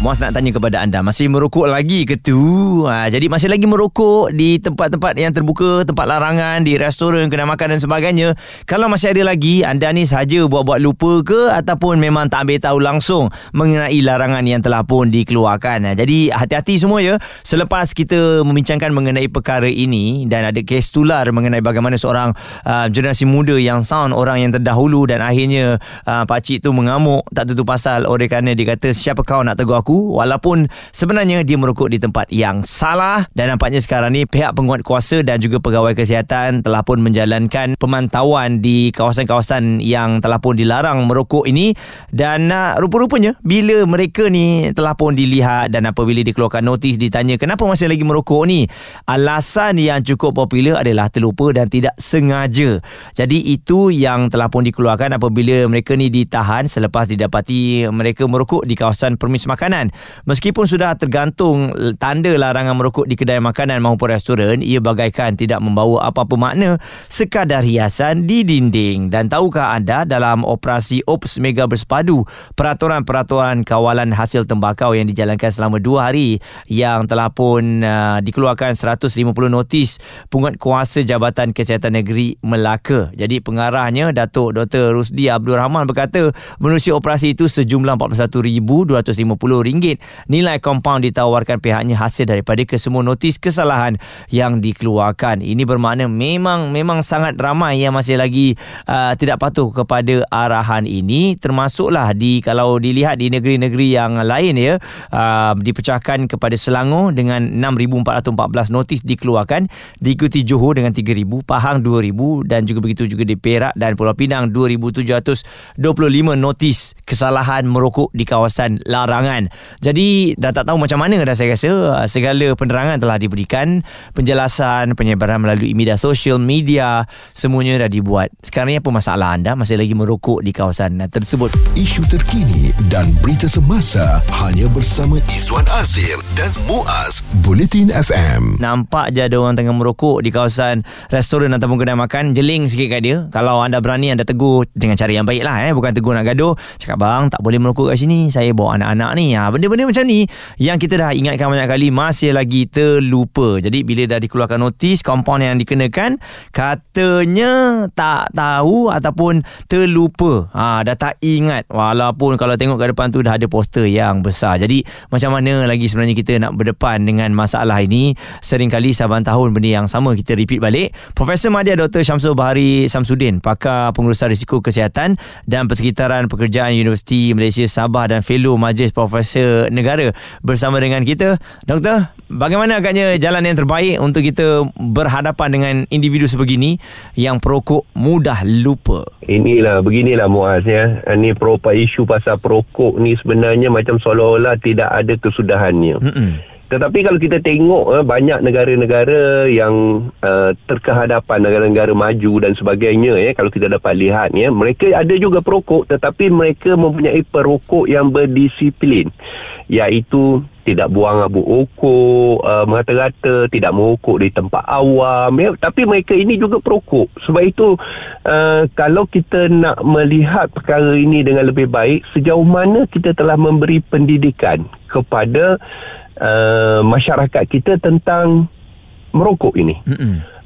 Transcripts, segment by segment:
Muaz nak tanya kepada anda Masih merokok lagi ke tu? Ha, jadi masih lagi merokok Di tempat-tempat yang terbuka Tempat larangan Di restoran Kedai makan dan sebagainya. Kalau masih ada lagi Anda ni sahaja buat-buat lupa ke Ataupun memang tak ambil tahu langsung Mengenai larangan yang telah pun dikeluarkan? Ha, Jadi hati-hati semua ya. Selepas kita membincangkan mengenai perkara ini Dan ada kes tular mengenai bagaimana seorang uh, Generasi muda yang sound Orang yang terdahulu Dan akhirnya uh, Pakcik tu mengamuk Tak tentu pasal. Oleh kerana dia kata Siapa kau nak tegur aku aku walaupun sebenarnya dia merokok di tempat yang salah dan nampaknya sekarang ni pihak penguat kuasa dan juga pegawai kesihatan telah pun menjalankan pemantauan di kawasan-kawasan yang telah pun dilarang merokok ini. Dan uh, rupa-rupanya bila mereka ni telah pun dilihat dan apabila dikeluarkan notis ditanya kenapa masih lagi merokok ni alasan yang cukup popular adalah terlupa dan tidak sengaja. Jadi itu yang telah pun dikeluarkan apabila mereka ni ditahan selepas didapati mereka merokok di kawasan permis makanan makanan. Meskipun sudah tergantung tanda larangan merokok di kedai makanan maupun restoran, ia bagaikan tidak membawa apa-apa makna sekadar hiasan di dinding. Dan tahukah anda dalam operasi OPS Mega Bersepadu, peraturan-peraturan kawalan hasil tembakau yang dijalankan selama dua hari yang telah pun uh, dikeluarkan 150 notis pungut kuasa Jabatan Kesihatan Negeri Melaka. Jadi pengarahnya Datuk Dr. Rusdi Abdul Rahman berkata menerusi operasi itu sejumlah 41,250 ringgit. Nilai kompaun ditawarkan pihaknya hasil daripada kesemua notis kesalahan yang dikeluarkan. Ini bermakna memang memang sangat ramai yang masih lagi uh, tidak patuh kepada arahan ini. Termasuklah di kalau dilihat di negeri-negeri yang lain ya uh, dipecahkan kepada Selangor dengan 6414 notis dikeluarkan. Diikuti Johor dengan 3000 Pahang 2000 dan juga begitu juga di Perak dan Pulau Pinang 2725 notis kesalahan merokok di kawasan larangan jadi dah tak tahu macam mana dah saya rasa uh, segala penerangan telah diberikan, penjelasan, penyebaran melalui media sosial, media semuanya dah dibuat. Sekarang ni apa masalah anda masih lagi merokok di kawasan tersebut? Isu terkini dan berita semasa hanya bersama Izwan Azir dan Muaz Bulletin FM. Nampak je ada orang tengah merokok di kawasan restoran ataupun kedai makan, jeling sikit kat dia. Kalau anda berani anda tegur dengan cara yang baik lah eh, bukan tegur nak gaduh. Cakap bang tak boleh merokok kat sini, saya bawa anak-anak ni. Ha, benda-benda macam ni yang kita dah ingatkan banyak kali masih lagi terlupa. Jadi bila dah dikeluarkan notis kompaun yang dikenakan katanya tak tahu ataupun terlupa. Ha dah tak ingat walaupun kalau tengok ke depan tu dah ada poster yang besar. Jadi macam mana lagi sebenarnya kita nak berdepan dengan masalah ini? Seringkali saban tahun benda yang sama kita repeat balik. Profesor Madya Dr. Syamsul Bahari Samsudin, pakar pengurusan risiko kesihatan dan persekitaran pekerjaan Universiti Malaysia Sabah dan fellow Majlis Profesor Bahasa Negara bersama dengan kita. Doktor, bagaimana agaknya jalan yang terbaik untuk kita berhadapan dengan individu sebegini yang perokok mudah lupa? Inilah, beginilah Muaz ya. Ini peropak isu pasal perokok ni sebenarnya macam seolah-olah tidak ada kesudahannya. Mm-mm. Tetapi kalau kita tengok eh, banyak negara-negara yang uh, terkehadapan negara-negara maju dan sebagainya ya kalau kita dapat lihat ya mereka ada juga perokok tetapi mereka mempunyai perokok yang berdisiplin. Iaitu tidak buang abu okok uh, merata-rata tidak merokok di tempat awam ya. Tapi mereka ini juga perokok. Sebab itu uh, kalau kita nak melihat perkara ini dengan lebih baik sejauh mana kita telah memberi pendidikan kepada uh, masyarakat kita tentang merokok ini.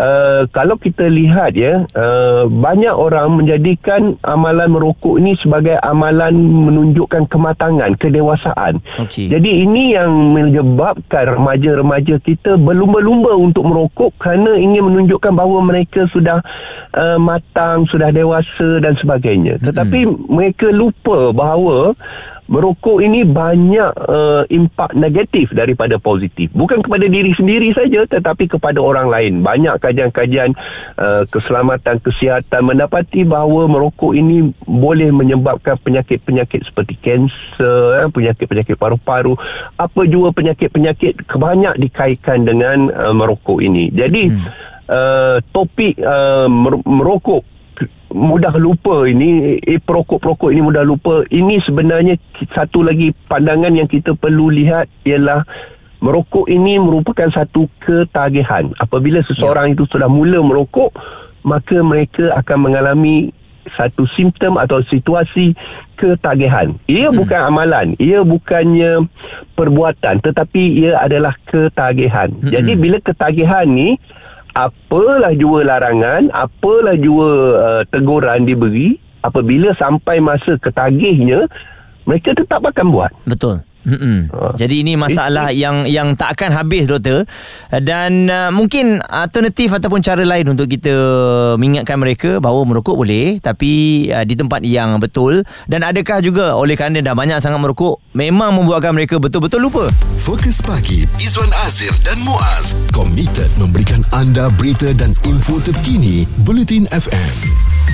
Uh, kalau kita lihat ya, uh, banyak orang menjadikan amalan merokok ini sebagai amalan menunjukkan kematangan, kedewasaan. Okay. Jadi ini yang menyebabkan remaja-remaja kita berlumba-lumba untuk merokok kerana ingin menunjukkan bahawa mereka sudah uh, matang, sudah dewasa dan sebagainya. Tetapi Mm-mm. mereka lupa bahawa merokok ini banyak uh, impak negatif daripada positif. Bukan kepada diri sendiri saja tetapi kepada orang lain. Banyak kajian-kajian uh, keselamatan kesihatan mendapati bahawa merokok ini boleh menyebabkan penyakit-penyakit seperti kanser, eh, penyakit-penyakit paru-paru, apa jua penyakit-penyakit kebanyak dikaitkan dengan uh, merokok ini. Jadi hmm. uh, topik uh, merokok mudah lupa ini eh, perokok-perokok ini mudah lupa ini sebenarnya satu lagi pandangan yang kita perlu lihat ialah merokok ini merupakan satu ketagihan. Apabila seseorang itu sudah mula merokok, maka mereka akan mengalami satu simptom atau situasi ketagihan. Ia hmm. bukan amalan, ia bukannya perbuatan tetapi ia adalah ketagihan. Hmm. Jadi bila ketagihan ni apalah jua larangan, apalah jua uh, teguran diberi, apabila sampai masa ketagihnya mereka tetap akan buat. Betul. Uh, Jadi ini masalah it, yang yang tak akan habis doktor. Dan uh, mungkin alternatif ataupun cara lain untuk kita mengingatkan mereka bahawa merokok boleh tapi uh, di tempat yang betul. Dan adakah juga oleh kerana dah banyak sangat merokok memang membuatkan mereka betul-betul lupa. Fokus pagi Izwan Azir dan Muaz. Komited memberikan anda berita dan info terkini Bulletin FM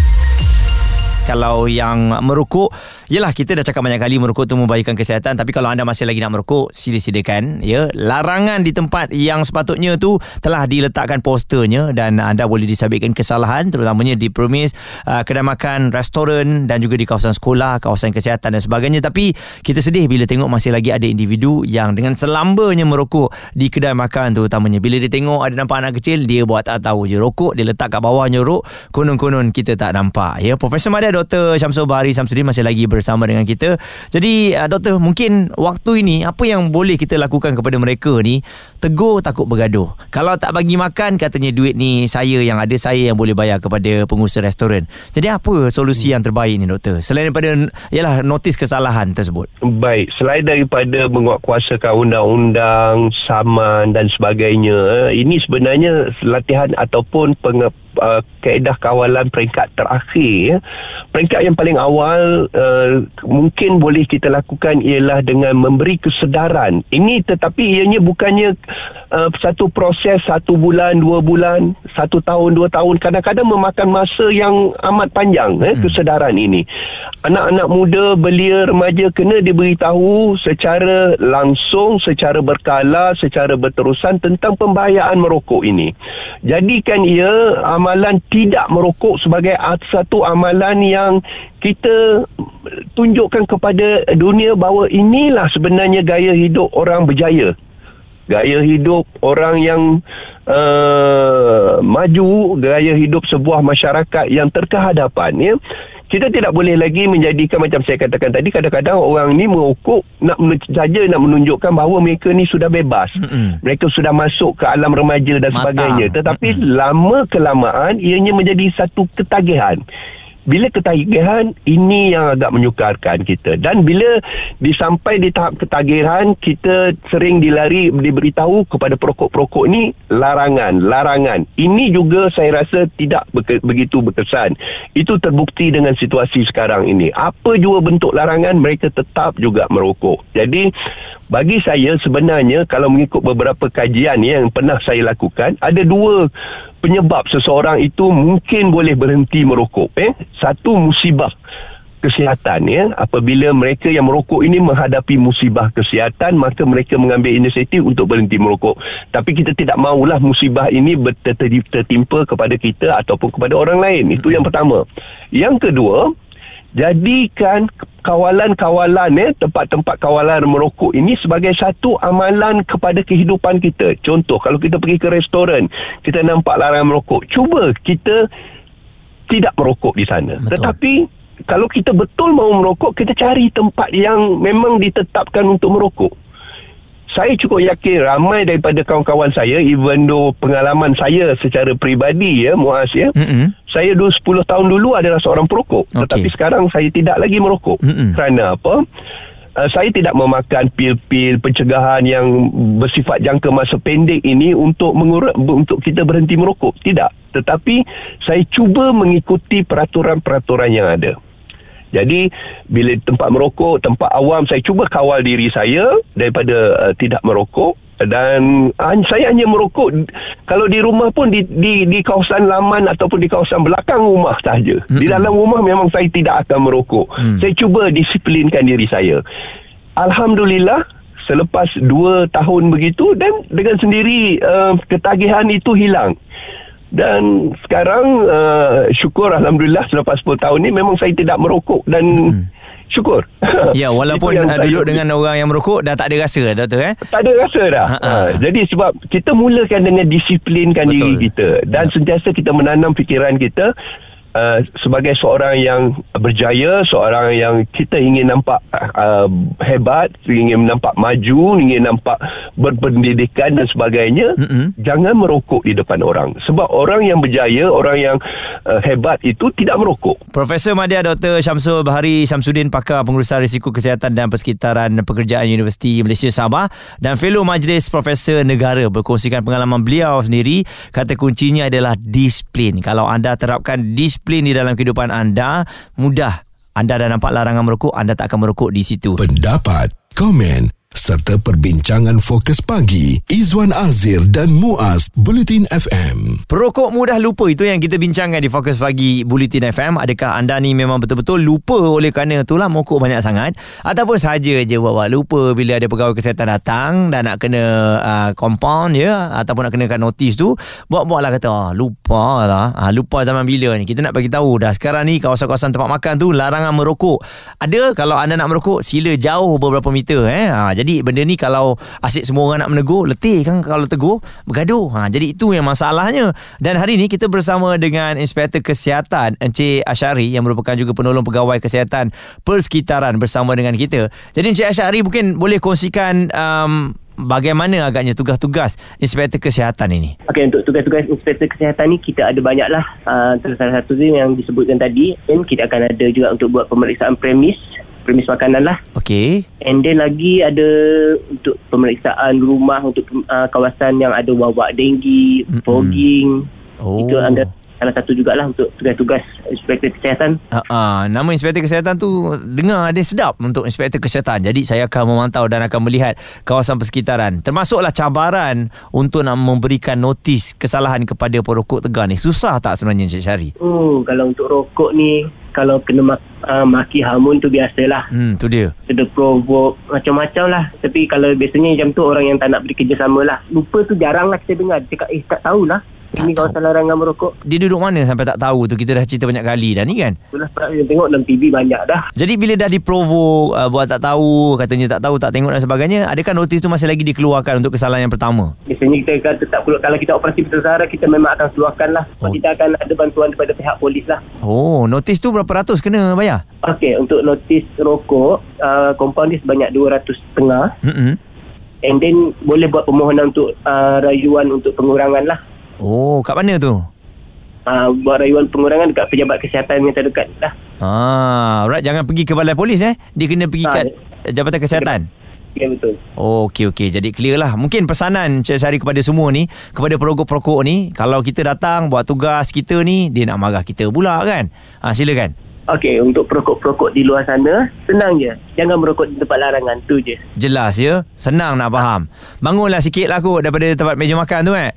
kalau yang merokok Yelah kita dah cakap banyak kali merokok tu membahayakan kesihatan. Tapi kalau anda masih lagi nak merokok sila-silakan ya. Larangan di tempat yang sepatutnya tu telah diletakkan posternya dan anda boleh disabitkan kesalahan terutamanya di premis uh, kedai makan, restoran dan juga di kawasan sekolah, kawasan kesihatan dan sebagainya. Tapi kita sedih bila tengok masih lagi ada individu yang dengan selambanya merokok di kedai makan terutamanya. Bila dia tengok ada nampak anak kecil dia buat tak tahu je. Rokok dia letak kat bawah nyorok konon-konon kita tak nampak ya. Profesor Madia Dr. Syamsul Bahari Samsudin masih lagi bersama dengan kita. Jadi uh, doktor mungkin waktu ini apa yang boleh kita lakukan kepada mereka ni tegur takut bergaduh. Kalau tak bagi makan katanya duit ni saya yang ada saya yang boleh bayar kepada pengusaha restoran. Jadi apa solusi hmm. yang terbaik ni doktor? Selain daripada ialah notis kesalahan tersebut. Baik, selain daripada menguatkuasakan undang-undang saman dan sebagainya, ini sebenarnya latihan ataupun penge, uh, kaedah kawalan peringkat terakhir ya. Peringkat yang paling awal uh, mungkin boleh kita lakukan ialah dengan memberi kesedaran. Ini tetapi ianya bukannya uh, satu proses satu bulan, dua bulan, satu tahun, dua tahun. Kadang-kadang memakan masa yang amat panjang eh, hmm. kesedaran ini. Anak-anak muda, belia, remaja kena diberitahu secara langsung, secara berkala, secara berterusan tentang pembahayaan merokok ini. Jadikan ia amalan tidak merokok sebagai satu amalan yang kita tunjukkan kepada dunia bahawa inilah sebenarnya gaya hidup orang berjaya. Gaya hidup orang yang uh, maju, gaya hidup sebuah masyarakat yang terkehadapan. Ya kita tidak boleh lagi menjadikan macam saya katakan tadi kadang-kadang orang ni merokok nak saja nak menunjukkan bahawa mereka ni sudah bebas mm-hmm. mereka sudah masuk ke alam remaja dan Matang. sebagainya tetapi mm-hmm. lama kelamaan ianya menjadi satu ketagihan bila ketagihan ini yang agak menyukarkan kita. Dan bila disampai di tahap ketagihan kita sering dilari diberitahu kepada perokok-perokok ni larangan larangan. Ini juga saya rasa tidak begitu berkesan. Itu terbukti dengan situasi sekarang ini. Apa jua bentuk larangan mereka tetap juga merokok. Jadi bagi saya sebenarnya kalau mengikut beberapa kajian yang pernah saya lakukan ada dua penyebab seseorang itu mungkin boleh berhenti merokok eh satu musibah kesihatan ya apabila mereka yang merokok ini menghadapi musibah kesihatan maka mereka mengambil inisiatif untuk berhenti merokok tapi kita tidak maulah musibah ini tertimpa kepada kita ataupun kepada orang lain itu yang pertama yang kedua jadikan kawalan-kawalan ya tempat-tempat kawalan merokok ini sebagai satu amalan kepada kehidupan kita. Contoh kalau kita pergi ke restoran, kita nampak larangan merokok. Cuba kita tidak merokok di sana. Betul. Tetapi kalau kita betul mahu merokok, kita cari tempat yang memang ditetapkan untuk merokok saya cukup yakin ramai daripada kawan-kawan saya even though pengalaman saya secara peribadi ya Muaz ya mm-hmm. saya dulu 10 tahun dulu adalah seorang perokok okay. tetapi sekarang saya tidak lagi merokok mm-hmm. kerana apa uh, saya tidak memakan pil-pil pencegahan yang bersifat jangka masa pendek ini untuk mengur- untuk kita berhenti merokok. Tidak. Tetapi saya cuba mengikuti peraturan-peraturan yang ada. Jadi bila tempat merokok, tempat awam saya cuba kawal diri saya daripada uh, tidak merokok dan saya hanya merokok kalau di rumah pun di di di kawasan laman ataupun di kawasan belakang rumah saja. Mm-hmm. Di dalam rumah memang saya tidak akan merokok. Mm. Saya cuba disiplinkan diri saya. Alhamdulillah selepas 2 tahun begitu dan dengan sendiri uh, ketagihan itu hilang dan sekarang uh, syukur Alhamdulillah selepas 10 tahun ni memang saya tidak merokok dan hmm. Syukur. Ya, walaupun uh, duduk dengan orang yang merokok dah tak ada rasa doktor eh. Tak ada rasa dah. Ha, ha. Jadi sebab kita mulakan dengan disiplinkan Betul. diri kita dan ya. sentiasa kita menanam fikiran kita Uh, sebagai seorang yang berjaya, seorang yang kita ingin nampak uh, hebat, ingin nampak maju, ingin nampak berpendidikan dan sebagainya, mm-hmm. jangan merokok di depan orang. Sebab orang yang berjaya, orang yang uh, hebat itu tidak merokok. Profesor Madya Dr. Syamsul Bahari Samsudin Pakar Pengurusan Risiko Kesihatan dan Persekitaran Pekerjaan Universiti Malaysia Sabah dan fellow Majlis Profesor Negara berkongsikan pengalaman beliau sendiri kata kuncinya adalah disiplin. Kalau anda terapkan disiplin disiplin di dalam kehidupan anda, mudah anda dah nampak larangan merokok, anda tak akan merokok di situ. Pendapat, komen serta perbincangan fokus pagi. Izwan Azir dan Muaz Bulletin FM. Perokok mudah lupa itu yang kita bincangkan di fokus pagi Bulletin FM. Adakah anda ni memang betul-betul lupa oleh kerana itulah merokok banyak sangat? Ataupun saja je buat-buat lupa bila ada pegawai kesihatan datang dan nak kena uh, compound ya? Ataupun nak kenakan notis tu buat-buatlah kata oh, lupa lah. Uh, lupa zaman bila ni. Kita nak bagi tahu dah. Sekarang ni kawasan-kawasan tempat makan tu larangan merokok. Ada kalau anda nak merokok sila jauh beberapa meter eh? Uh, jadi benda ni kalau asyik semua orang nak menegur, letih kan kalau tegur, bergaduh. Ha, jadi itu yang masalahnya. Dan hari ini kita bersama dengan Inspektor Kesihatan Encik Asyari yang merupakan juga penolong pegawai kesihatan persekitaran bersama dengan kita. Jadi Encik Asyari mungkin boleh kongsikan um, bagaimana agaknya tugas-tugas inspektor kesihatan ini? Okey, untuk tugas-tugas inspektor kesihatan ni kita ada banyaklah. Uh, salah satu yang disebutkan tadi, dan kita akan ada juga untuk buat pemeriksaan premis premis makanan lah. Okay. And then lagi ada untuk pemeriksaan rumah untuk uh, kawasan yang ada wabak denggi, mm-hmm. fogging. Oh. Itu anda salah satu jugalah untuk tugas-tugas inspektor kesihatan. Uh, uh, nama inspektor kesihatan tu dengar dia sedap untuk inspektor kesihatan. Jadi saya akan memantau dan akan melihat kawasan persekitaran. Termasuklah cabaran untuk nak memberikan notis kesalahan kepada perokok tegar ni. Susah tak sebenarnya Encik Syari? Oh, kalau untuk rokok ni kalau kena mak- uh, maki hamun tu biasalah. Hmm, tu dia. Sudah provoke macam-macam lah. Tapi kalau biasanya macam tu orang yang tak nak bekerjasama lah. Lupa tu jarang lah kita dengar. Dia cakap, eh tak tahulah. Ini kawasan larangan merokok. Dia duduk mana sampai tak tahu tu? Kita dah cerita banyak kali dah ni kan? Itulah yang tengok dalam TV banyak dah. Jadi bila dah diprovo uh, buat tak tahu, katanya tak tahu, tak tengok dan sebagainya, adakah notis tu masih lagi dikeluarkan untuk kesalahan yang pertama? Biasanya kita kata tak perlu, kalau kita operasi bersara, kita memang akan keluarkan lah. Oh. Kita akan ada bantuan daripada pihak polis lah. Oh, notis tu berapa ratus kena bayar? Okey, untuk notis rokok, uh, compound dia sebanyak 200 setengah. Mm-hmm. And then boleh buat permohonan untuk uh, rayuan untuk pengurangan lah. Oh, kat mana tu? Uh, buat rayuan pengurangan dekat pejabat kesihatan yang terdekat lah. Ah, right. Jangan pergi ke balai polis eh. Dia kena pergi ha, kat Jabatan Kesihatan. Ya betul. Oh, okey okey. Jadi clear lah. Mungkin pesanan Cik Syari kepada semua ni, kepada perokok-perokok ni, kalau kita datang buat tugas kita ni, dia nak marah kita pula kan? Ha, silakan. Okey, untuk perokok-perokok di luar sana, senang je. Jangan merokok di tempat larangan, tu je. Jelas ya. Senang nak faham. Bangunlah sikit lah kot daripada tempat meja makan tu eh.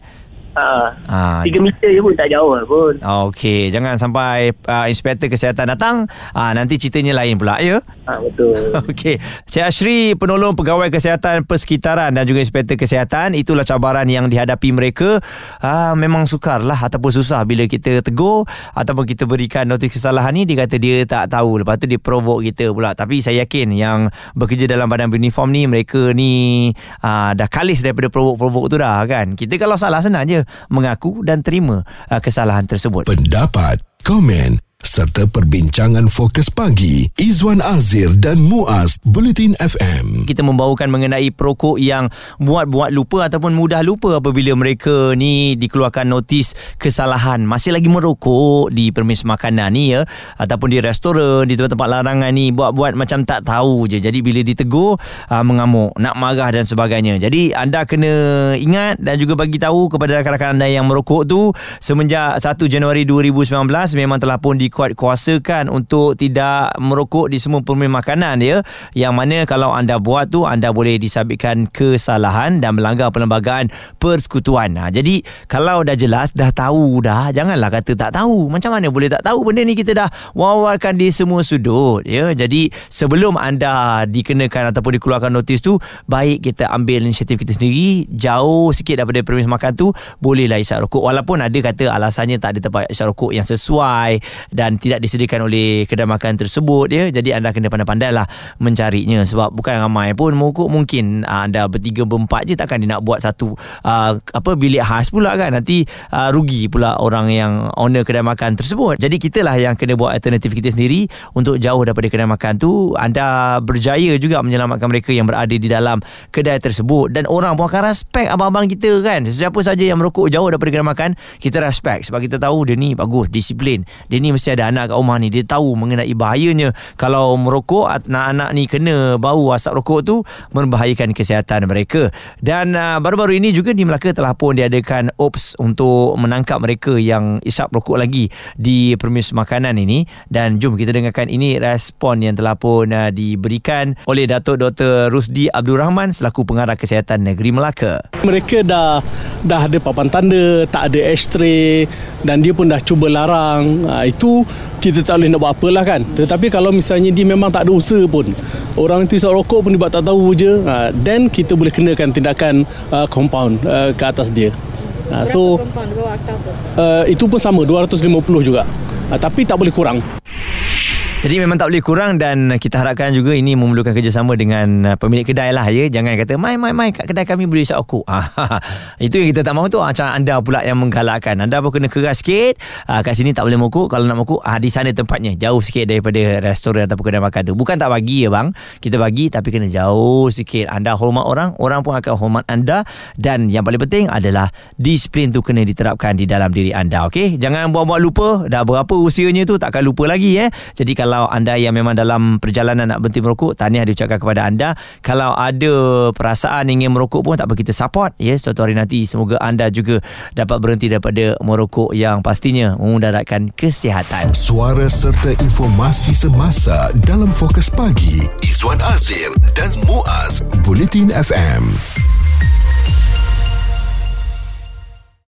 Ha. ha. 3 meter je pun tak jauh pun. Okey, jangan sampai uh, inspektor kesihatan datang, uh, nanti ceritanya lain pula ya. Ha, betul. Okey. Cik Ashri, penolong pegawai kesihatan persekitaran dan juga inspektor kesihatan, itulah cabaran yang dihadapi mereka. Uh, memang sukarlah ataupun susah bila kita tegur ataupun kita berikan notis kesalahan ni dia kata dia tak tahu. Lepas tu dia provoke kita pula. Tapi saya yakin yang bekerja dalam badan uniform ni mereka ni uh, dah kalis daripada provoke-provoke tu dah kan. Kita kalau salah senang je mengaku dan terima uh, kesalahan tersebut. Pendapat, komen serta perbincangan fokus pagi Izwan Azir dan Muaz Bulletin FM. Kita membawakan mengenai perokok yang buat-buat lupa ataupun mudah lupa apabila mereka ni dikeluarkan notis kesalahan masih lagi merokok di permis makanan ni ya ataupun di restoran di tempat-tempat larangan ni buat-buat macam tak tahu je. Jadi bila ditegur uh, mengamuk, nak marah dan sebagainya. Jadi anda kena ingat dan juga bagi tahu kepada rakan-rakan anda yang merokok tu semenjak 1 Januari 2019 memang telah pun di dikuat kuasakan untuk tidak merokok di semua permis makanan ya. Yang mana kalau anda buat tu anda boleh disabitkan kesalahan dan melanggar perlembagaan persekutuan. Ha, jadi kalau dah jelas dah tahu dah janganlah kata tak tahu. Macam mana boleh tak tahu benda ni? Kita dah wawarkan di semua sudut ya. Jadi sebelum anda dikenakan ataupun dikeluarkan notis tu baik kita ambil inisiatif kita sendiri jauh sikit daripada permis makan tu bolehlah isap rokok. Walaupun ada kata alasannya tak ada tempat isap rokok yang sesuai dan tidak disediakan oleh kedai makan tersebut ya. Jadi anda kena pandai-pandai lah mencarinya. Sebab bukan ramai pun merokok mungkin uh, anda bertiga berempat je takkan dia nak buat satu uh, apa bilik khas pula kan. Nanti uh, rugi pula orang yang owner kedai makan tersebut. Jadi kita lah yang kena buat alternatif kita sendiri untuk jauh daripada kedai makan tu. Anda berjaya juga menyelamatkan mereka yang berada di dalam kedai tersebut. Dan orang pun akan respect abang-abang kita kan. Sesiapa saja yang merokok jauh daripada kedai makan kita respect. Sebab kita tahu dia ni bagus disiplin. Dia ni mesti ada anak kat rumah ni dia tahu mengenai bahayanya. Kalau merokok anak-anak ni kena bau asap rokok tu membahayakan kesihatan mereka. Dan uh, baru-baru ini juga di Melaka telah pun diadakan OPS untuk menangkap mereka yang isap rokok lagi di permis makanan ini. Dan jom kita dengarkan ini respon yang telah pun uh, diberikan oleh Datuk Dr. Rusdi Abdul Rahman selaku pengarah kesihatan negeri Melaka. Mereka dah dah ada papan tanda tak ada ashtray dan dia pun dah cuba larang. Uh, itu kita tak boleh nak buat apalah kan. Tetapi kalau misalnya dia memang tak ada usaha pun orang itu isap rokok pun dia buat tak tahu je uh, then kita boleh kenakan tindakan uh, compound uh, ke atas dia. Uh, so uh, itu pun sama 250 juga. Uh, tapi tak boleh kurang jadi memang tak boleh kurang dan kita harapkan juga ini memerlukan kerjasama dengan uh, pemilik kedai lah ya. Jangan kata mai mai mai kat kedai kami boleh isap aku. Ah, itu yang kita tak mahu tu macam anda pula yang menggalakkan. Anda pun kena keras sikit. Ah, kat sini tak boleh mokok. Kalau nak mokok ah, di sana tempatnya. Jauh sikit daripada restoran ataupun kedai makan tu. Bukan tak bagi ya bang. Kita bagi tapi kena jauh sikit. Anda hormat orang, orang pun akan hormat anda. Dan yang paling penting adalah disiplin tu kena diterapkan di dalam diri anda. Okay? Jangan buat-buat lupa. Dah berapa usianya tu takkan lupa lagi eh. Jadi kalau kalau anda yang memang dalam perjalanan nak berhenti merokok tahniah diucapkan kepada anda. Kalau ada perasaan ingin merokok pun tak apa kita support ya suatu hari nanti. Semoga anda juga dapat berhenti daripada merokok yang pastinya memudaratkan kesihatan. Suara serta informasi semasa dalam fokus pagi Izwan Azir dan Muaz Bulletin FM